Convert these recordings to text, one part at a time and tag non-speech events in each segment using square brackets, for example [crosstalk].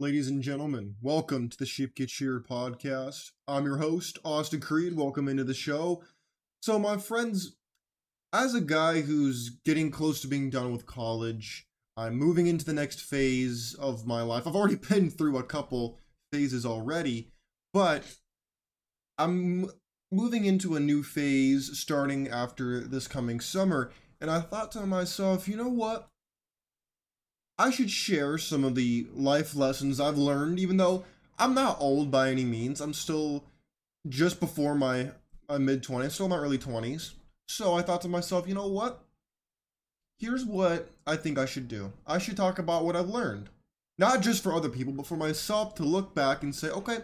Ladies and gentlemen, welcome to the Sheep Get Sheared podcast. I'm your host, Austin Creed. Welcome into the show. So, my friends, as a guy who's getting close to being done with college, I'm moving into the next phase of my life. I've already [laughs] been through a couple phases already, but I'm moving into a new phase starting after this coming summer. And I thought to myself, you know what? I should share some of the life lessons I've learned, even though I'm not old by any means. I'm still just before my, my mid 20s, still in my early 20s. So I thought to myself, you know what? Here's what I think I should do. I should talk about what I've learned. Not just for other people, but for myself to look back and say, okay,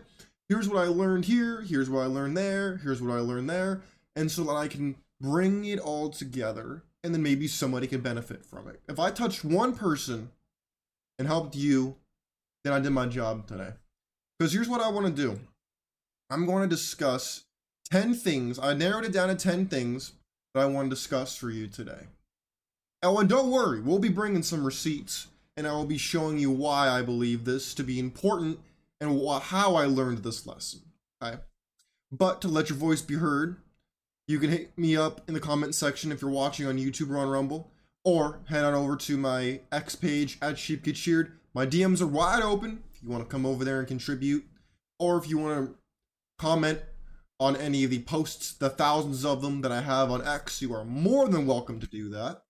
here's what I learned here, here's what I learned there, here's what I learned there. And so that I can bring it all together and then maybe somebody can benefit from it. If I touch one person and helped you, then I did my job today. Because here's what I want to do I'm going to discuss 10 things. I narrowed it down to 10 things that I want to discuss for you today. Oh, and don't worry, we'll be bringing some receipts and I will be showing you why I believe this to be important and wh- how I learned this lesson. Okay. But to let your voice be heard, you can hit me up in the comment section if you're watching on YouTube or on Rumble or head on over to my X page at Sheep Get Sheared. My DMs are wide open if you want to come over there and contribute, or if you want to comment on any of the posts, the thousands of them that I have on X, you are more than welcome to do that.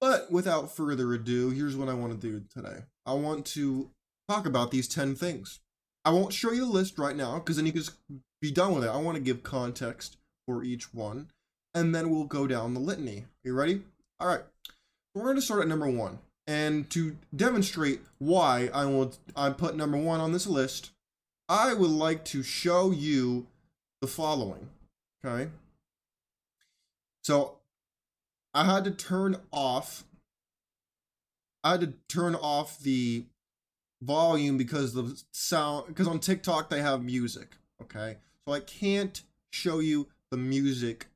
But without further ado, here's what I want to do today. I want to talk about these 10 things. I won't show you the list right now because then you can just be done with it. I want to give context for each one and then we'll go down the litany. Are you ready? All right. We're going to start at number one. And to demonstrate why I will I put number one on this list, I would like to show you the following. Okay. So I had to turn off I had to turn off the volume because the sound because on TikTok they have music, okay? So I can't show you the music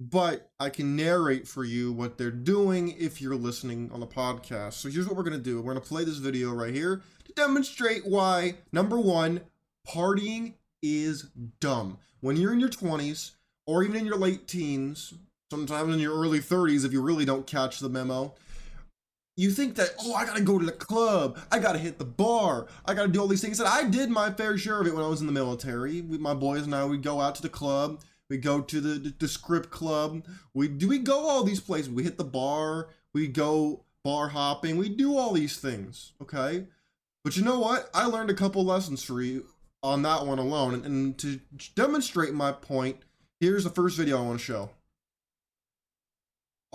but I can narrate for you what they're doing if you're listening on the podcast. So here's what we're going to do. We're going to play this video right here to demonstrate why number 1, partying is dumb. When you're in your 20s or even in your late teens, sometimes in your early 30s if you really don't catch the memo, you think that, oh, I gotta go to the club, I gotta hit the bar, I gotta do all these things. And I did my fair share of it when I was in the military. We, my boys and I would go out to the club, we go to the, the, script club, we do we go all these places, we hit the bar, we go bar hopping, we do all these things, okay? But you know what? I learned a couple lessons for you on that one alone. And, and to demonstrate my point, here's the first video I want to show.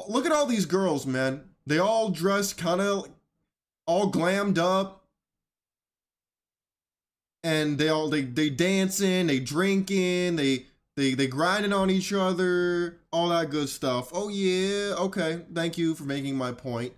Look at all these girls, man. They all dressed kind of all glammed up. And they all they they dancing, they drinking, they they they grinding on each other, all that good stuff. Oh yeah, okay. Thank you for making my point.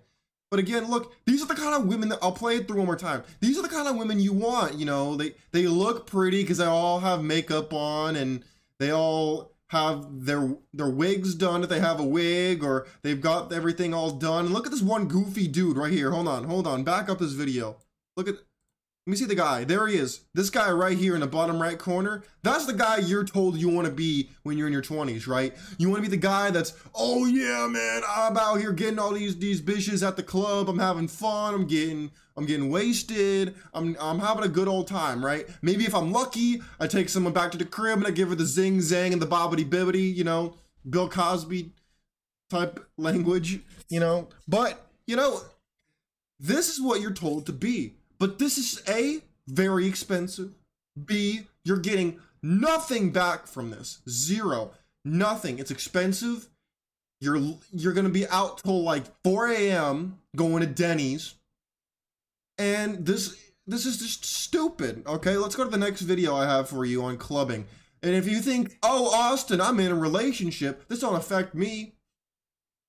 But again, look, these are the kind of women that I'll play it through one more time. These are the kind of women you want, you know. They they look pretty because they all have makeup on and they all have their their wigs done if they have a wig or they've got everything all done. And look at this one goofy dude right here. Hold on, hold on. Back up this video. Look at let me see the guy. There he is. This guy right here in the bottom right corner. That's the guy you're told you want to be when you're in your 20s, right? You want to be the guy that's, oh yeah, man, I'm out here getting all these these bitches at the club. I'm having fun. I'm getting I'm getting wasted. I'm I'm having a good old time, right? Maybe if I'm lucky, I take someone back to the crib and I give her the zing zang and the bobbity bibbity, you know, Bill Cosby type language, you know. But you know, this is what you're told to be. But this is A, very expensive. B, you're getting nothing back from this. Zero. Nothing. It's expensive. You're you're gonna be out till like 4 a.m. going to Denny's. And this this is just stupid. Okay, let's go to the next video I have for you on clubbing. And if you think, oh Austin, I'm in a relationship, this don't affect me.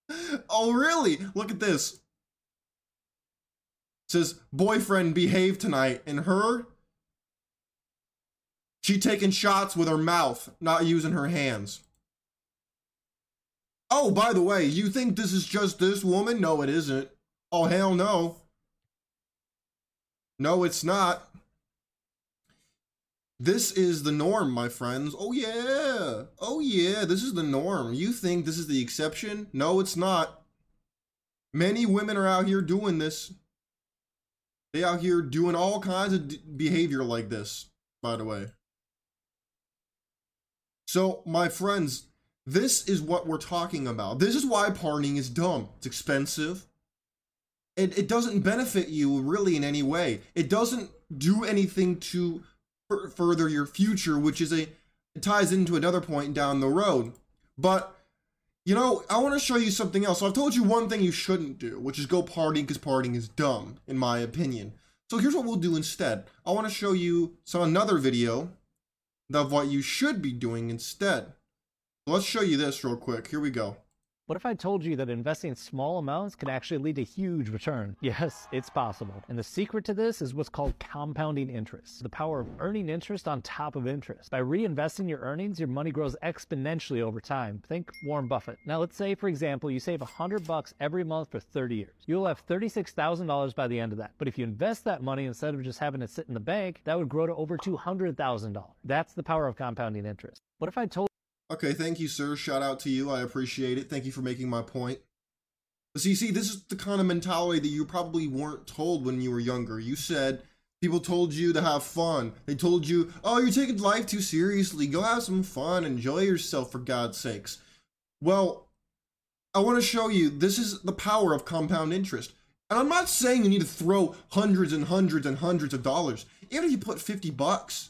[laughs] Oh really? Look at this says boyfriend behave tonight and her she taking shots with her mouth not using her hands oh by the way you think this is just this woman no it isn't oh hell no No, it's not. This is the norm, my friends. Oh, yeah. Oh, yeah. This is the norm. You think this is the exception? No, it's not. Many women are out here doing this. They out here doing all kinds of d- behavior like this, by the way. So, my friends, this is what we're talking about. This is why partying is dumb. It's expensive. It, it doesn't benefit you really in any way. It doesn't do anything to further your future, which is a it ties into another point down the road. But you know, I want to show you something else. So I've told you one thing you shouldn't do, which is go partying because partying is dumb, in my opinion. So here's what we'll do instead. I want to show you some another video of what you should be doing instead. Let's show you this real quick. Here we go. What if I told you that investing small amounts can actually lead to huge return? [laughs] Yes, it's possible. And the secret to this is what's called compounding interest, the power of earning interest on top of interest. By reinvesting your earnings, your money grows exponentially over time. Think Warren Buffett. Now, let's say, for example, you save 100 bucks every month for 30 years. You'll have $36,000 by the end of that. But if you invest that money instead of just having it sit in the bank, that would grow to over $200,000. That's the power of compounding interest. What if I told Okay, thank you, sir. Shout out to you. I appreciate it. Thank you for making my point. But see, see, this is the kind of mentality that you probably weren't told when you were younger. You said people told you to have fun. They told you, oh, you're taking life too seriously. Go have some fun. Enjoy yourself, for God's sakes. Well, I want to show you this is the power of compound interest. And I'm not saying you need to throw hundreds and hundreds and hundreds of dollars. Even if you put 50 bucks,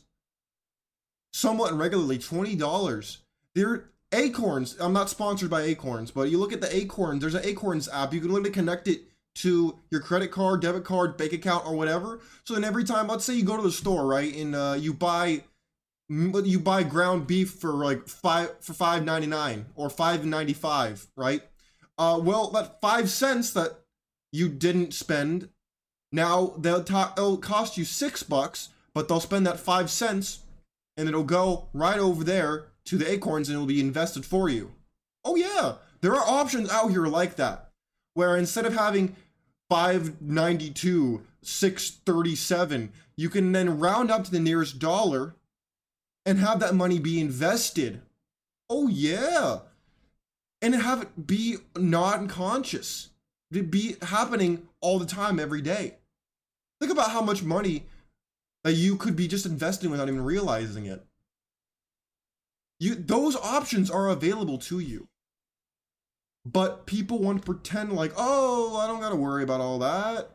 somewhat regularly, $20, there Acorns. I'm not sponsored by Acorns, but you look at the Acorns. There's an Acorns app. You can literally connect it to your credit card, debit card, bank account, or whatever. So then every time, let's say you go to the store, right, and uh, you buy you buy ground beef for like five for five ninety nine or five ninety five, right? Uh, well, that five cents that you didn't spend, now they'll ta- it'll cost you six bucks, but they'll spend that five cents, and it'll go right over there to the acorns and it will be invested for you. Oh yeah, there are options out here like that, where instead of having 592, 637, you can then round up to the nearest dollar and have that money be invested. Oh yeah. And have it be non-conscious. It be happening all the time every day. Think about how much money that you could be just investing without even realizing it. You those options are available to you. But people want to pretend like, "Oh, I don't got to worry about all that.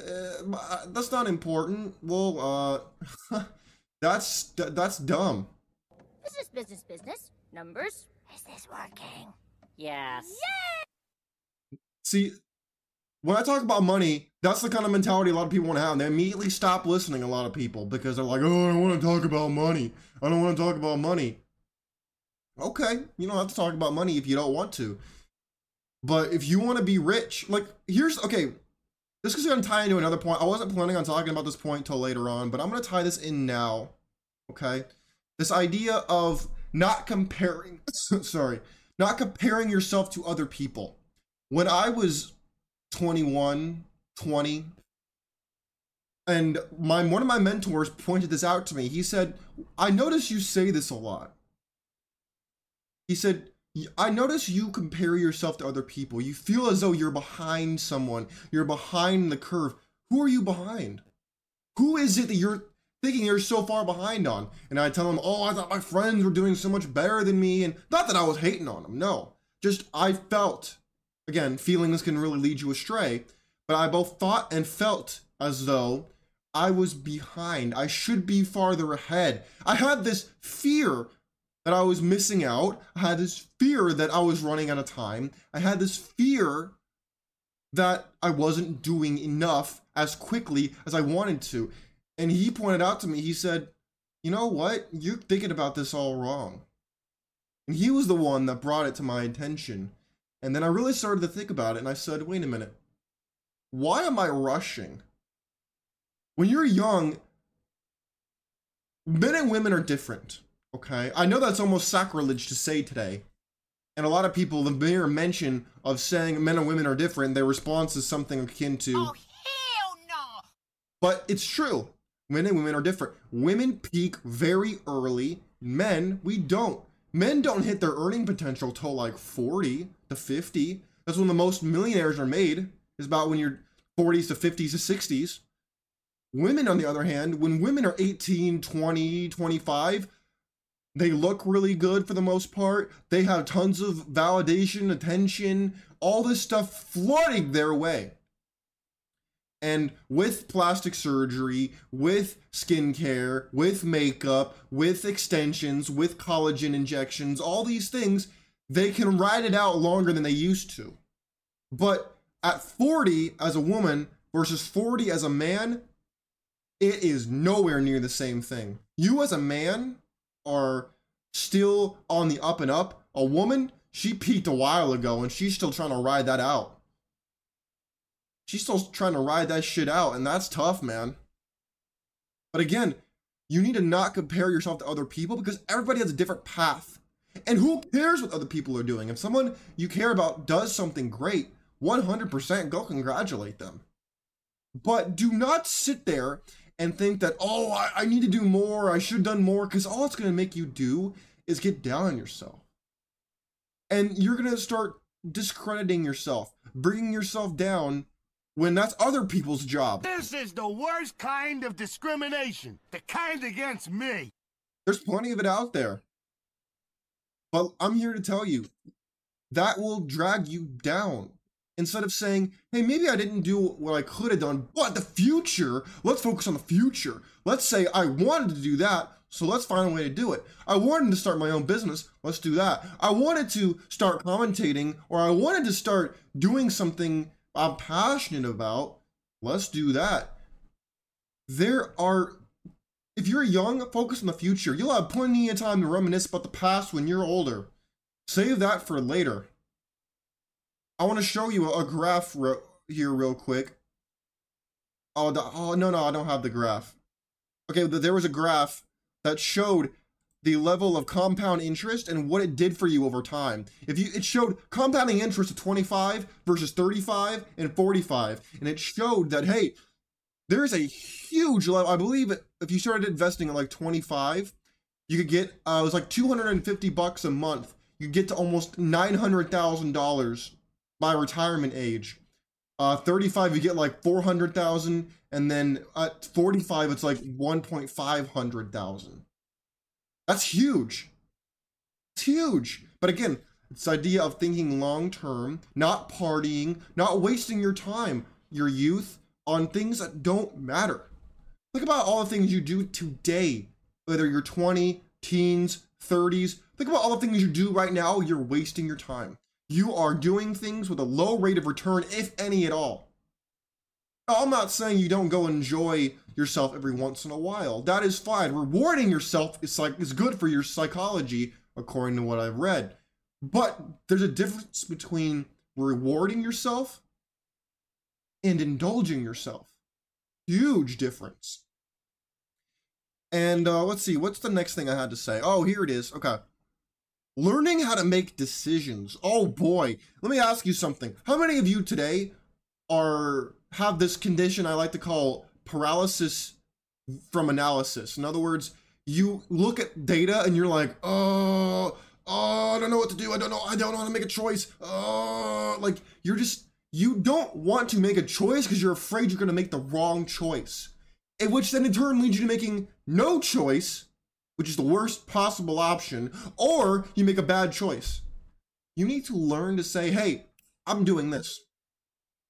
Uh, that's not important." Well, uh [laughs] that's that's dumb. Business, business, business. Numbers. Is this working? Yes. Yay! See, when I talk about money, that's the kind of mentality a lot of people want to have. And they immediately stop listening, a lot of people, because they're like, oh, I don't want to talk about money. I don't want to talk about money. Okay, you don't have to talk about money if you don't want to. But if you want to be rich, like here's okay, this is gonna tie into another point. I wasn't planning on talking about this point till later on, but I'm gonna tie this in now. Okay, this idea of not comparing, [laughs] sorry, not comparing yourself to other people. When I was 21, 20, and my one of my mentors pointed this out to me. He said, "I notice you say this a lot." He said, I notice you compare yourself to other people. You feel as though you're behind someone, you're behind the curve. Who are you behind? Who is it that you're thinking you're so far behind on? And I tell him, Oh, I thought my friends were doing so much better than me. And not that I was hating on them, no. Just I felt, again, feelings can really lead you astray, but I both thought and felt as though I was behind. I should be farther ahead. I had this fear that I was missing out. I had this fear that I was running out of time. I had this fear that I wasn't doing enough as quickly as I wanted to. And he pointed out to me, he said, You know what? You're thinking about this all wrong. And he was the one that brought it to my attention. And then I really started to think about it and I said, Wait a minute. Why am I rushing? When you're young, men and women are different Okay, I know that's almost sacrilege to say today. And a lot of people, the mere mention of saying men and women are different, their response is something akin to, Oh, hell no! But it's true. Men and women are different. Women peak very early. Men, we don't. Men don't hit their earning potential till like 40 to 50. That's when the most millionaires are made, is about when you're 40s to 50s to 60s. Women, on the other hand, when women are 18, 20, 25, they look really good for the most part. They have tons of validation, attention, all this stuff flooding their way. And with plastic surgery, with skincare, with makeup, with extensions, with collagen injections, all these things, they can ride it out longer than they used to. But at 40 as a woman versus 40 as a man, it is nowhere near the same thing. You as a man are still on the up and up. A woman, she peaked a while ago and she's still trying to ride that out. She's still trying to ride that shit out, and that's tough, man. But again, you need to not compare yourself to other people because everybody has a different path. And who cares what other people are doing? If someone you care about does something great, 100% go congratulate them. But do not sit there and think that, oh, I, I need to do more, I should have done more, because all it's going to make you do is get down on yourself. And you're going to start discrediting yourself, bringing yourself down when that's other people's job. This is the worst kind of discrimination, the kind against me. There's plenty of it out there. But I'm here to tell you that will drag you down instead of saying, hey, maybe I didn't do what I could have done, but the future, let's focus on the future. Let's say I wanted to do that, so let's find a way to do it. I wanted to start my own business, let's do that. I wanted to start commentating, or I wanted to start doing something I'm passionate about, let's do that. There are, if you're young, focus on the future. You'll have plenty of time to reminisce about the past when you're older. Save that for later. I want to show you a graph re- here real quick. Oh, the, oh, no, no, I don't have the graph. Okay, there was a graph that showed the level of compound interest and what it did for you over time. If you it showed compounding interest of 25 versus 35 and 45 and it showed that hey, there's a huge level. I believe if you started investing at like 25, you could get uh, it was like 250 bucks a month. You get to almost $900,000 by retirement age. Uh, 35 you get like 400,000 and then at 45 it's like 1.5 hundred thousand. That's huge. It's huge. But again, it's the idea of thinking long term, not partying, not wasting your time, your youth on things that don't matter. Think about all the things you do today, whether you're 20, teens, 30s. Think about all the things you do right now, you're wasting your time you are doing things with a low rate of return, if any at all. Now, I'm not saying you don't go enjoy yourself every once in a while. That is fine. Rewarding yourself is like is good for your psychology, according to what I've read. But there's a difference between rewarding yourself and indulging yourself. Huge difference. And uh, let's see, what's the next thing I had to say? Oh, here it is. Okay. Learning how to make decisions. Oh boy. Let me ask you something. How many of you today are have this condition I like to call paralysis from analysis? In other words, you look at data and you're like, "Oh, oh, I don't know what to do. I don't know. I don't know how to make a choice." Oh, like you're just you don't want to make a choice because you're afraid you're going to make the wrong choice. And which then in turn leads you to making no choice which is the worst possible option, or you make a bad choice. You need to learn to say, hey, I'm doing this.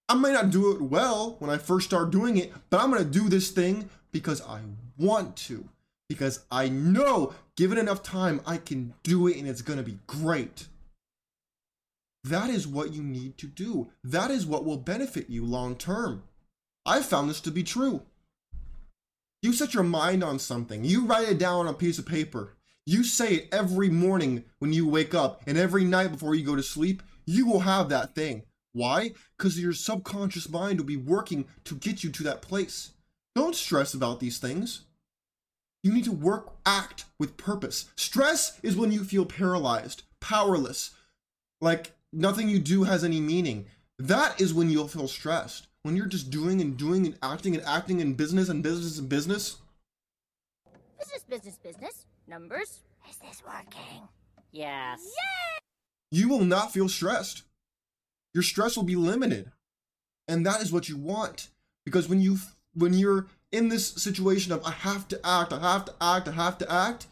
I may not do it well when I first start doing it, but I'm going to do this thing because I want to. Because I know, given enough time, I can do it and it's going to be great. That is what you need to do. That is what will benefit you long term. I found this to be true. You set your mind on something, you write it down on a piece of paper. You say it every morning when you wake up and every night before you go to sleep, you will have that thing. Why? Because your subconscious mind will be working to get you to that place. Don't stress about these things. You need to work, act with purpose. Stress is when you feel paralyzed, powerless, like nothing you do has any meaning. That is when you'll feel stressed. When you're just doing and doing and acting and acting in business and business and business? Business, business, business. Numbers. Is this working? Yes. You will not feel stressed. Your stress will be limited. And that is what you want. Because when you when you're in this situation of I have to act, I have to act, I have to act,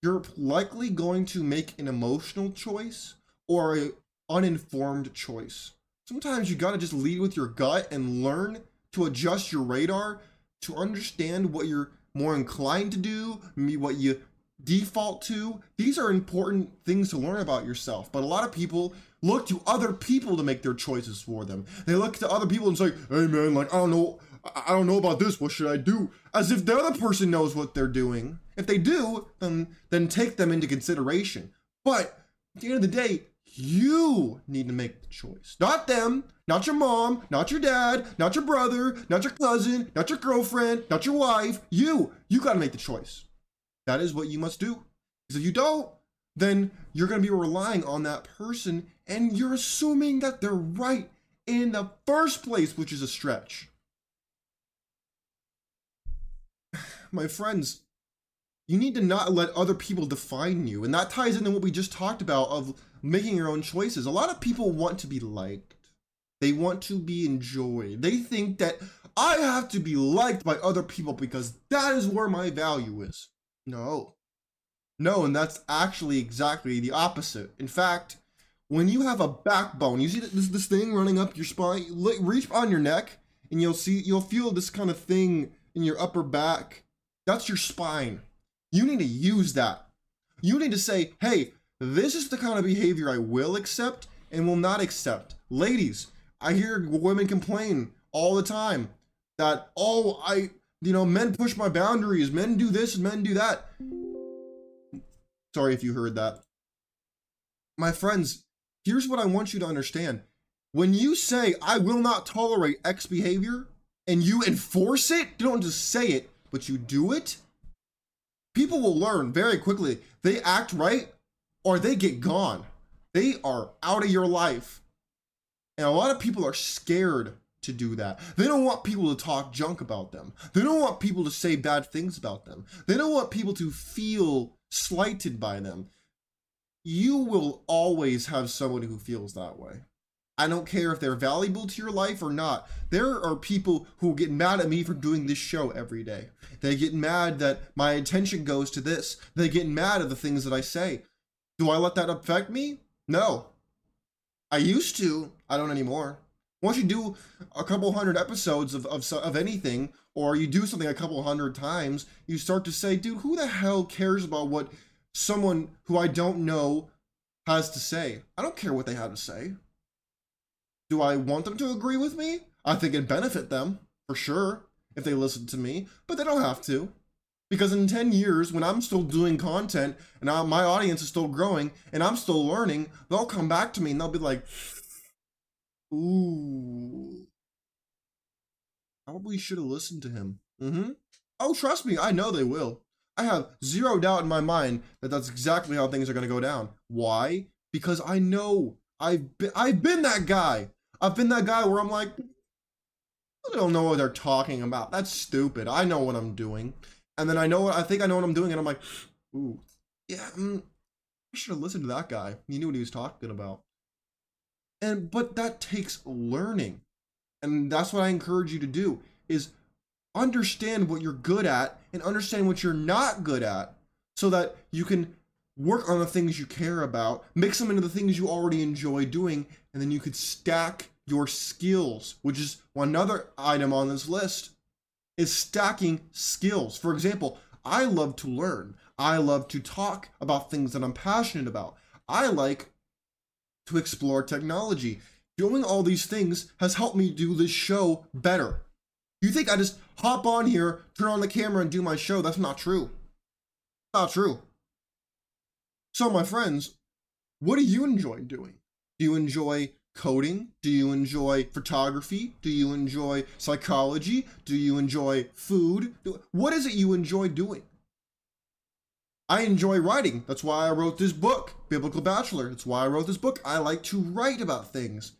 you're likely going to make an emotional choice or a uninformed choice. Sometimes you got to just lead with your gut and learn to adjust your radar to understand what you're more inclined to do, what you default to. These are important things to learn about yourself. But a lot of people look to other people to make their choices for them. They look to other people and say, "Hey man, like I don't know, I don't know about this. What should I do?" As if the other person knows what they're doing. If they do, then then take them into consideration. But at the end of the day, you need to make the choice. Not them, not your mom, not your dad, not your brother, not your cousin, not your girlfriend, not your wife. You, you got to make the choice. That is what you must do. Because if you don't, then you're going to be relying on that person and you're assuming that they're right in the first place, which is a stretch. [sighs] My friends, you need to not let other people define you. And that ties into what we just talked about of making your own choices. A lot of people want to be liked, they want to be enjoyed. They think that I have to be liked by other people because that is where my value is. No. No, and that's actually exactly the opposite. In fact, when you have a backbone, you see this this thing running up your spine. you Reach on your neck, and you'll see you'll feel this kind of thing in your upper back. That's your spine. You need to use that. You need to say, "Hey, this is the kind of behavior I will accept and will not accept." Ladies, I hear women complain all the time that, "Oh, I, you know, men push my boundaries. Men do this men do that." Sorry if you heard that. My friends, here's what I want you to understand. When you say, I will not tolerate X behavior, and you enforce it, you don't just say it, but you do it, people will learn very quickly. They act right or they get gone. They are out of your life. And a lot of people are scared to do that. They don't want people to talk junk about them. They don't want people to say bad things about them. They don't want people to feel slighted by them. You will always have somebody who feels that way. I don't care if they're valuable to your life or not. There are people who get mad at me for doing this show every day. They get mad that my attention goes to this. They get mad at the things that I say. Do I let that affect me? No. I used to. I don't anymore. Once you do a couple hundred episodes of, of, of anything, or you do something a couple hundred times, you start to say, dude, who the hell cares about what someone who I don't know has to say? I don't care what they have to say. Do I want them to agree with me? I think it'd benefit them, for sure, if they listen to me, but they don't have to. Because in 10 years, when I'm still doing content and I, my audience is still growing and I'm still learning, they'll come back to me and they'll be like, ooh, probably should have listened to him. Mm-hmm. Oh, trust me, I know they will. I have zero doubt in my mind that that's exactly how things are going to go down. Why? Because I know I've I've been that guy. I've been that guy where I'm like, I don't know what they're talking about. That's stupid. I know what I'm doing. And then I know I think I know what I'm doing, and I'm like, ooh, yeah, mm, I should have listened to that guy. He knew what he was talking about. And but that takes learning. And that's what I encourage you to do is understand what you're good at and understand what you're not good at so that you can work on the things you care about, mix them into the things you already enjoy doing, and then you could stack your skills, which is another item on this list is stacking skills. For example, I love to learn. I love to talk about things that I'm passionate about. I like to explore technology. Doing all these things has helped me do this show better. You think I just hop on here, turn on the camera, and do my show? That's not true. Not true. So, my friends, what do you enjoy doing? Do you enjoy coding? Do you enjoy photography? Do you enjoy psychology? Do you enjoy food? What is it you enjoy doing? I enjoy writing. That's why I wrote this book, Biblical Bachelor. That's why I wrote this book. I like to write about things.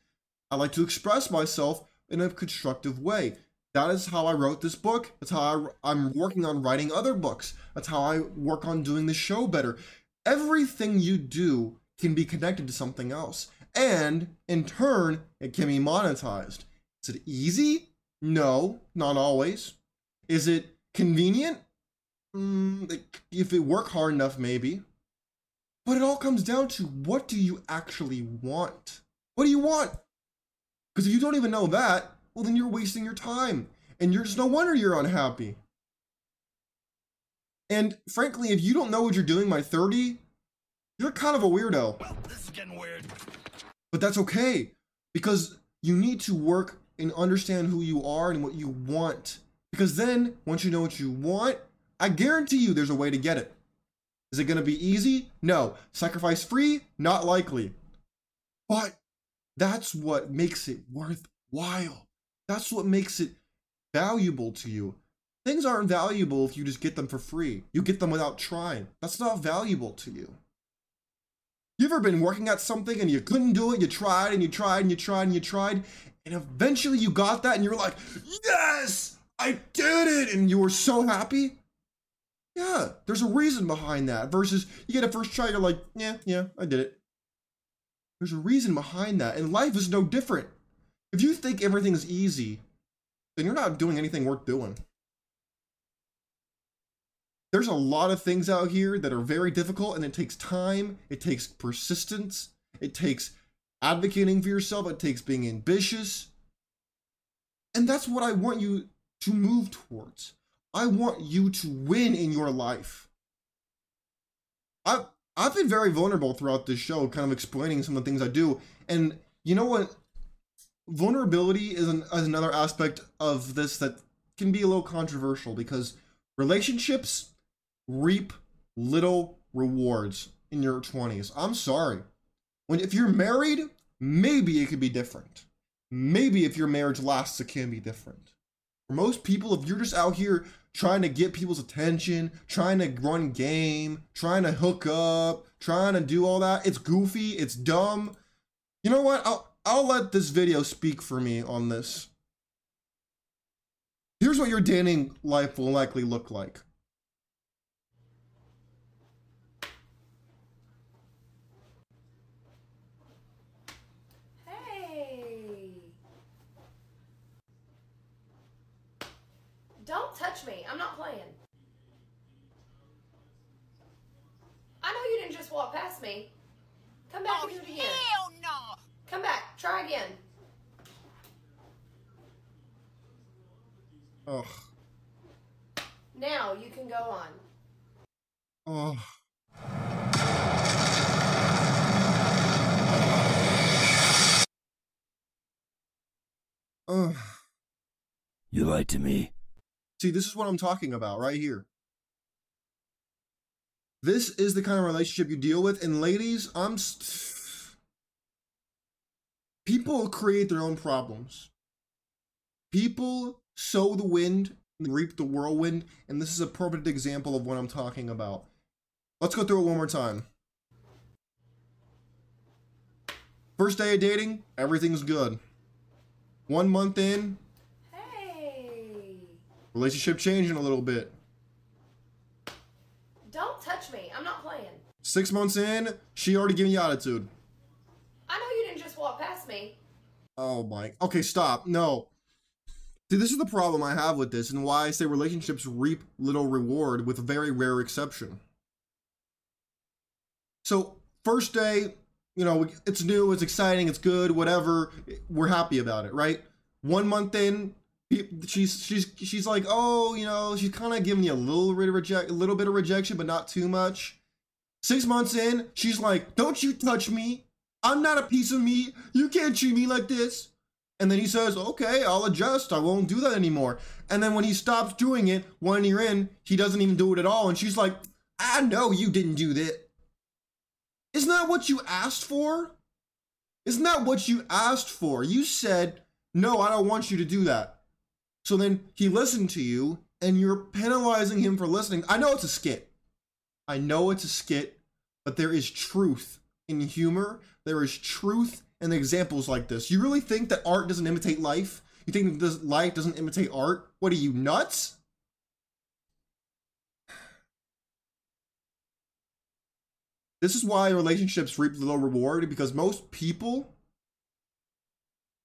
I like to express myself in a constructive way. That is how I wrote this book. That's how I, I'm working on writing other books. That's how I work on doing the show better. Everything you do can be connected to something else. And in turn, it can be monetized. Is it easy? No, not always. Is it convenient? Mm, if it work hard enough, maybe. But it all comes down to what do you actually want? What do you want? Because if you don't even know that, well, then you're wasting your time. And you're just no wonder you're unhappy. And frankly, if you don't know what you're doing by 30, you're kind of a weirdo. Well, this is getting weird. But that's okay because you need to work and understand who you are and what you want. Because then, once you know what you want, I guarantee you there's a way to get it. Is it going to be easy? No. Sacrifice free? Not likely. But that's what makes it worthwhile. That's what makes it valuable to you. Things aren't valuable if you just get them for free. You get them without trying. That's not valuable to you. You ever been working at something and you couldn't do it? You tried and you tried and you tried and you tried, and eventually you got that and you're like, yes, I did it. And you were so happy. Yeah, there's a reason behind that. Versus you get a first try, you're like, yeah, yeah, I did it. There's a reason behind that. And life is no different. If you think everything's easy, then you're not doing anything worth doing. There's a lot of things out here that are very difficult and it takes time, it takes persistence, it takes advocating for yourself, it takes being ambitious. And that's what I want you to move towards. I want you to win in your life. I've, I've been very vulnerable throughout this show, kind of explaining some of the things I do. And you know what? Vulnerability is, an, is another aspect of this that can be a little controversial because relationships reap little rewards in your 20s. I'm sorry. When if you're married, maybe it could be different. Maybe if your marriage lasts, it can be different. For most people, if you're just out here trying to get people's attention, trying to run game, trying to hook up, trying to do all that, it's goofy, it's dumb. You know what? I'll I'll let this video speak for me on this. Here's what your dating life will likely look like. Hey. Don't touch me. I'm not playing. I know you didn't just walk past me. Come back and do it again. Hell no! Come back. Try again. Ugh. Now you can go on. Oh. Ugh. You lied to me. See, this is what I'm talking about right here. This is the kind of relationship you deal with. And ladies, I'm. St- People create their own problems. People sow the wind, reap the whirlwind. And this is a perfect example of what I'm talking about. Let's go through it one more time. First day of dating, everything's good. One month in. Relationship changing a little bit. Don't touch me. I'm not playing. Six months in, she already giving you attitude. I know you didn't just walk past me. Oh my. Okay, stop. No. See, this is the problem I have with this, and why I say relationships reap little reward with a very rare exception. So, first day, you know, it's new, it's exciting, it's good, whatever. We're happy about it, right? One month in, she's she's she's like, oh, you know, she's kind of giving you a little bit of reject, a little bit of rejection, but not too much. Six months in, she's like, don't you touch me. I'm not a piece of meat. You can't treat me like this. And then he says, okay, I'll adjust. I won't do that anymore. And then when he stops doing it, one year in, he doesn't even do it at all. And she's like, I know you didn't do that. Isn't that what you asked for? Isn't that what you asked for? You said, no, I don't want you to do that. So then he listened to you and you're penalizing him for listening. I know it's a skit. I know it's a skit, but there is truth in humor. There is truth in examples like this. You really think that art doesn't imitate life? You think that life doesn't imitate art? What are you nuts? This is why relationships reap little reward because most people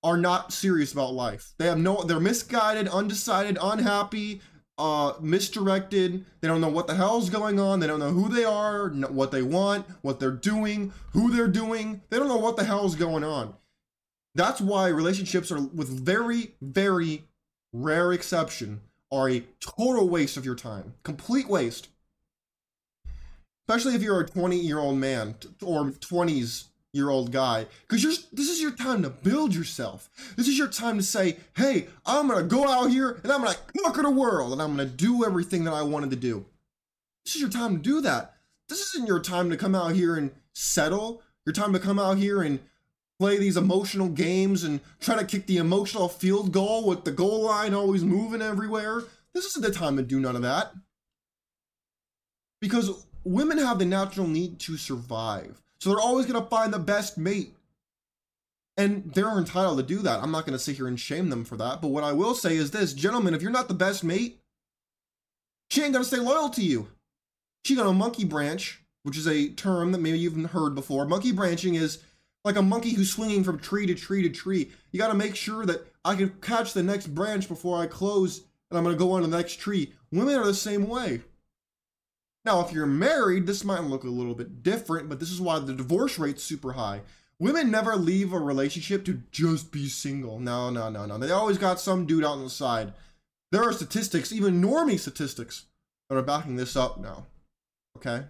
are not serious about life. They have no they're misguided, undecided, unhappy, uh misdirected. They don't know what the hell's going on. They don't know who they are, what they want, what they're doing, who they're doing. They don't know what the hell's going on. That's why relationships are with very very rare exception are a total waste of your time. Complete waste especially if you're a 20 year old man or 20s year old guy. Because you're this is your time to build yourself. This is your time to say hey i'm gonna go out here and i'm gonna conquer the world and i'm gonna do everything that i wanted to do. This is your time to do that. This isn't your time to come out here and settle. Your time to come out here and play these emotional games and try to kick the emotional field goal with the goal line always moving everywhere. This isn't the time to do none of that. Because women have the natural need to survive. So they're always going to find the best mate. And they're entitled to do that. I'm not going to sit here and shame them for that. But what I will say is this gentlemen, if you're not the best mate, she ain't going to stay loyal to you. She got a monkey branch, which is a term that maybe you've heard before. Monkey branching is like a monkey who's swinging from tree to tree to tree. You got to make sure that I can catch the next branch before I close and I'm going to go on to the next tree. Women are the same way. Now, if you're married, this might look a little bit different, but this is why the divorce rate's super high. Women never leave a relationship to just be single. No, no, no, no. They always got some dude out on the side. There are statistics, even normie statistics, that are backing this up now. Okay?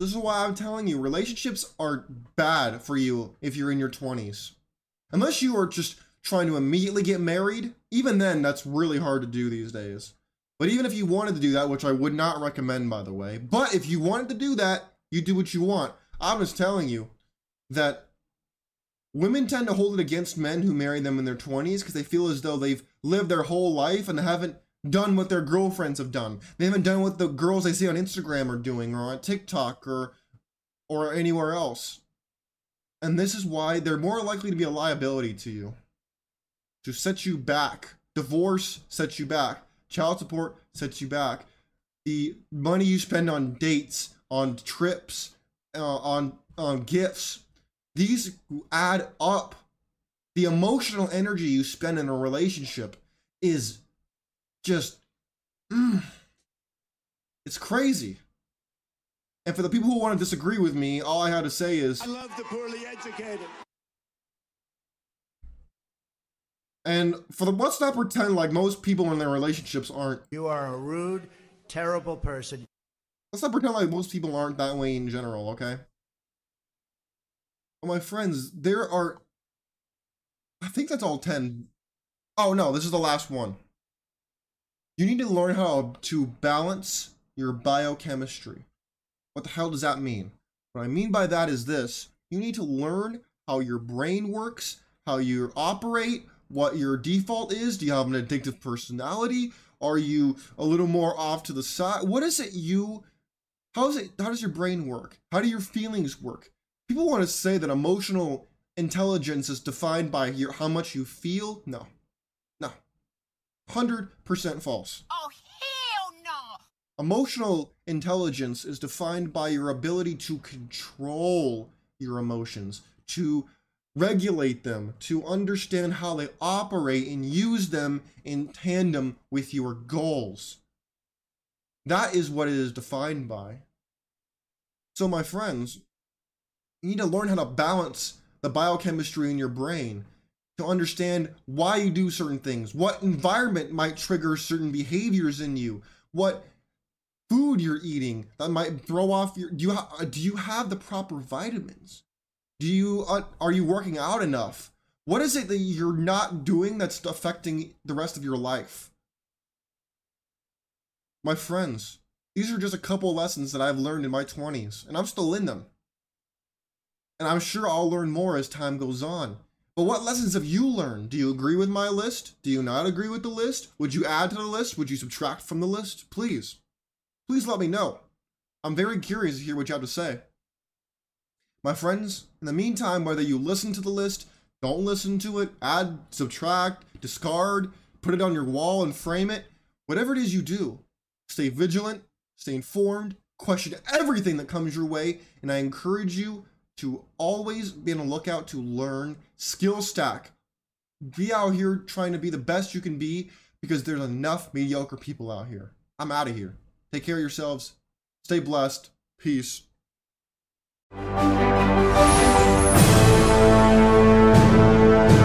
This is why I'm telling you, relationships are bad for you if you're in your 20s. Unless you are just trying to immediately get married, even then, that's really hard to do these days. But even if you wanted to do that, which I would not recommend, by the way, but if you wanted to do that, you do what you want. I'm just telling you that women tend to hold it against men who marry them in their 20s because they feel as though they've lived their whole life and haven't done what their girlfriends have done. They haven't done what the girls they see on Instagram are doing or on TikTok or or anywhere else. And this is why they're more likely to be a liability to you. To set you back. Divorce sets you back child support sets you back. The money you spend on dates, on trips, uh, on on gifts, these add up. The emotional energy you spend in a relationship is just mm, it's crazy. And for the people who want to disagree with me, all I had to say is I love the poorly educated. And for the let's not pretend like most people in their relationships aren't. You are a rude, terrible person. Let's not pretend like most people aren't that way in general, okay? Well, my friends, there are. I think that's all 10. Oh no, this is the last one. You need to learn how to balance your biochemistry. What the hell does that mean? What I mean by that is this you need to learn how your brain works, how you operate, what your default is. Do you have an addictive personality? Are you a little more off to the side? What is it you how is it how does your brain work? How do your feelings work? People want to say that emotional intelligence is defined by your how much you feel. No. No. 100% false. Oh, hell no! Emotional intelligence is defined by your ability to control your emotions, to regulate them, to understand how they operate and use them in tandem with your goals. That is what it is defined by. So, my friends, you need to learn how to balance the biochemistry in your brain to understand why you do certain things, what environment might trigger certain behaviors in you, what food you're eating that might throw off your do you ha- do you have the proper vitamins do you uh, are you working out enough? What is it that you're not doing that's affecting the rest of your life? My friends, these are just a couple lessons that I've learned in my 20s, and I'm still in them. And I'm sure I'll learn more as time goes on. But what lessons have you learned? Do you agree with my list? Do you not agree with the list? Would you add to the list? Would you subtract from the list? Please. Please let me know. I'm very curious to hear what you have to say. My friends, in the meantime, whether you listen to the list, Don't listen to it. Add, subtract, discard, put it on your wall and frame it. Whatever it is you do, stay vigilant, stay informed, question everything that comes your way, and I encourage you to always be on the lookout to learn, skill stack. Be out here trying to be the best you can be because there's enough mediocre people out here. I'm out of here. Take care of yourselves. Stay blessed. Peace. Thank you.